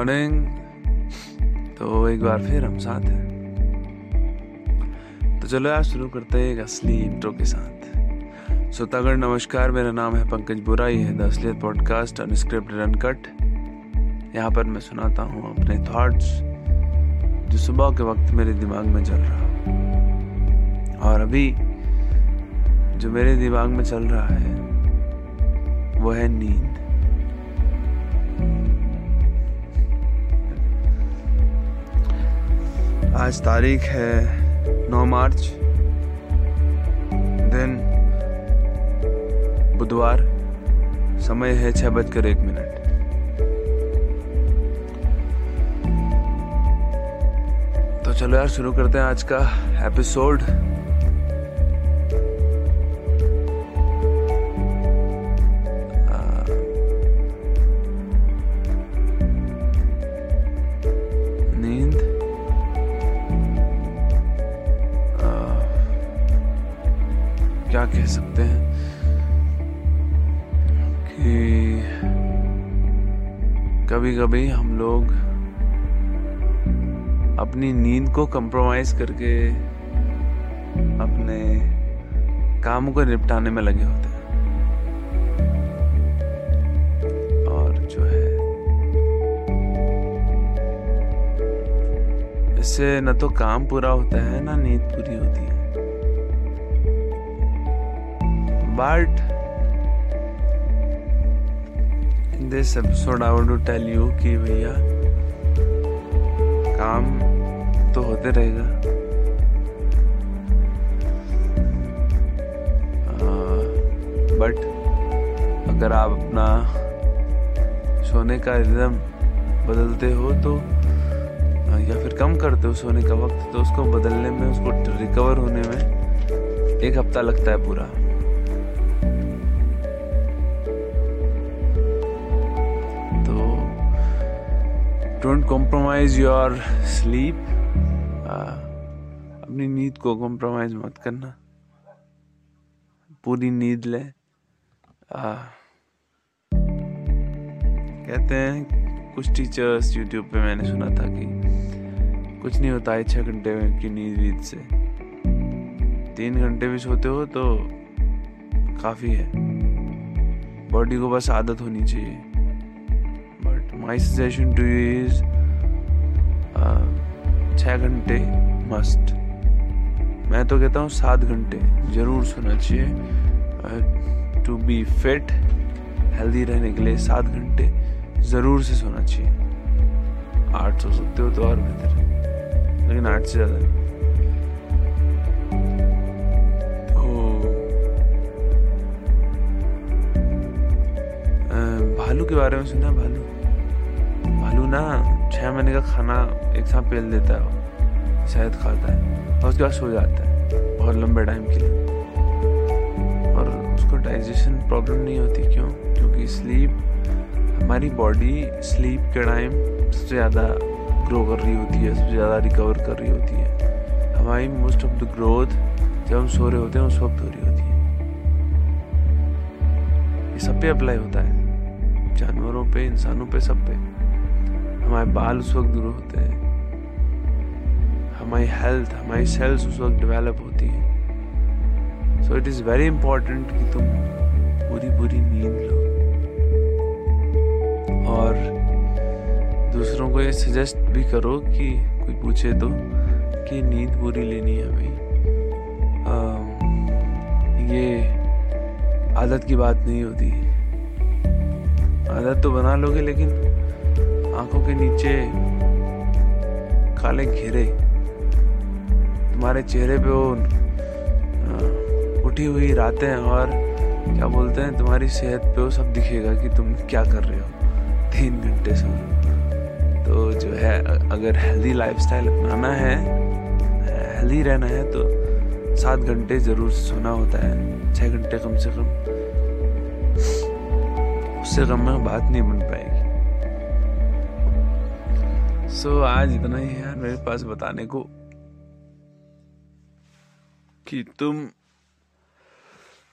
Morning तो एक बार फिर हम साथ हैं। तो चलो आज शुरू करते हैं एक असली इंट्रो के साथ। श्रोतागढ़ नमस्कार, मेरा नाम है पंकज बुरा, ये है द असलियत पॉडकास्ट अनस्क्रिप्टेड अनकट यहाँ पर मैं सुनाता हूँ अपने थॉट्स जो सुबह के वक्त मेरे दिमाग में चल रहा और अभी जो मेरे दिमाग में चल रहा है, वो है नींद। आज तारीख है 9 मार्च। दिन बुधवार। समय है छह बजकर एक मिनट। तो चलो यार, शुरू करते हैं आज का एपिसोड सकते हैं कि कभी कभी हम लोग अपनी नींद को कंप्रोमाइज करके अपने काम को निपटाने में लगे होते हैं। और जो है, इससे न तो काम पूरा होता है, ना नींद पूरी होती है। But in this episode, I want to tell you कि भैया काम तो होते रहेगा। बट अगर आप अपना सोने का रिदम बदलते हो तो या फिर कम करते हो सोने का वक्त तो उसको बदलने में उसको रिकवर होने में एक हफ़्ता लगता है पूरा। डोंट कॉम्प्रोमाइज योर स्लीप अपनी नींद को कॉम्प्रोमाइज मत करना। पूरी नींद ले। uh, कहते हैं कुछ टीचर्स यूट्यूब पे मैंने सुना था कि कुछ नहीं होता है छः घंटे की नींद वीद से। तीन घंटे भी सोते हो तो काफ़ी है। बॉडी को बस आदत होनी चाहिए। My suggestion to you is छः घंटे मस्ट मैं तो कहता हूँ सात घंटे ज़रूर सोना चाहिए। टू बी फिट हेल्दी रहने के लिए सात घंटे ज़रूर से सोना चाहिए। आठ सो सकते हो तो और बेहतर है, लेकिन आठ से ज़्यादा नहीं। तो भालू के बारे में सुना भालू? ना, छह महीने का खाना एक साथ पेल देता है वो शहद खाता है, और उसके बाद सो जाता है, बहुत लंबे टाइम के लिए। और उसको डाइजेशन प्रॉब्लम नहीं होती क्यों? क्योंकि स्लीप हमारी बॉडी स्लीप के टाइम सबसे ज़्यादा ग्रो कर रही होती है, सबसे ज़्यादा रिकवर कर रही होती है। हमारी मोस्ट ऑफ़ द ग्रोथ जब हम सो रहे होते हैं, उस वक्त हो रही होती है। ये सब पे अप्लाई होता है। जानवरों पे, इंसानों पे, सब पे। हमारे बाल उस वक्त ग्रो होते हैं। हमारी हेल्थ हमारी सेल्स उस वक्त डेवलप होती है। So it is very important कि तुम पूरी पूरी नींद लो। और दूसरों को ये सजेस्ट भी करो कि कोई पूछे तो कि नींद पूरी लेनी है भाई। ये आदत की बात नहीं होती। आदत तो बना लोगे लेकिन आँखों के नीचे काले घेरे, तुम्हारे चेहरे पे वो उठी हुई रातें और क्या बोलते हैं, तुम्हारी सेहत पे वो सब दिखेगा कि तुम क्या कर रहे हो तीन घंटे से। तो जो है, अगर हेल्दी लाइफस्टाइल अपनाना है हेल्दी रहना है तो सात घंटे ज़रूर सोना होता है। छः घंटे कम से कम, उससे कम में बात नहीं बन पाएगी। सो so, आज इतना ही है मेरे पास बताने को कि तुम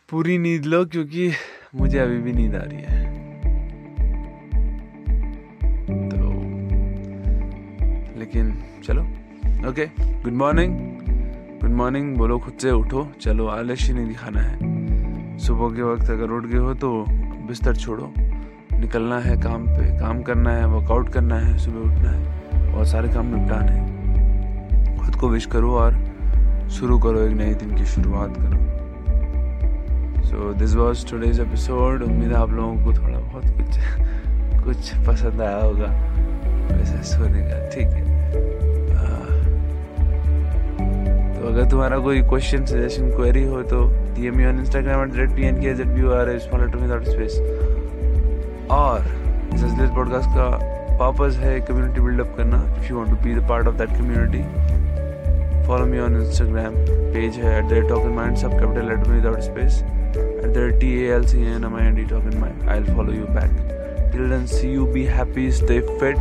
पूरी नींद लो क्योंकि मुझे अभी भी नींद आ रही है। तो लेकिन चलो okay good morning good morning बोलो खुद से उठो चलो आलस्य नहीं दिखाना है। सुबह के वक्त अगर उठ गए हो तो बिस्तर छोड़ो। निकलना है काम पे, काम करना है वर्कआउट करना है, सुबह उठना है और सारे काम निपटाने हैं। खुद को विश करो और शुरू करो एक नए दिन की शुरुआत करो। So this was today's episode उम्मीद है आप लोगों को थोड़ा बहुत कुछ कुछ पसंद आया होगा। वैसे सोने का, ठीक है। तो अगर तुम्हारा कोई क्वेश्चन सजेशन क्वेरी हो तो DM me on Instagram at red P N K Z B R without space और जजलेस पॉडकास्ट का पर्पस है कम्युनिटी बिल्डअप करना। If you want to be the part of that community follow me on Instagram page है at the talk in mind सब capital letter without space at the T A L C N M I N D talk in mind I will follow you back till then see you be happy stay fit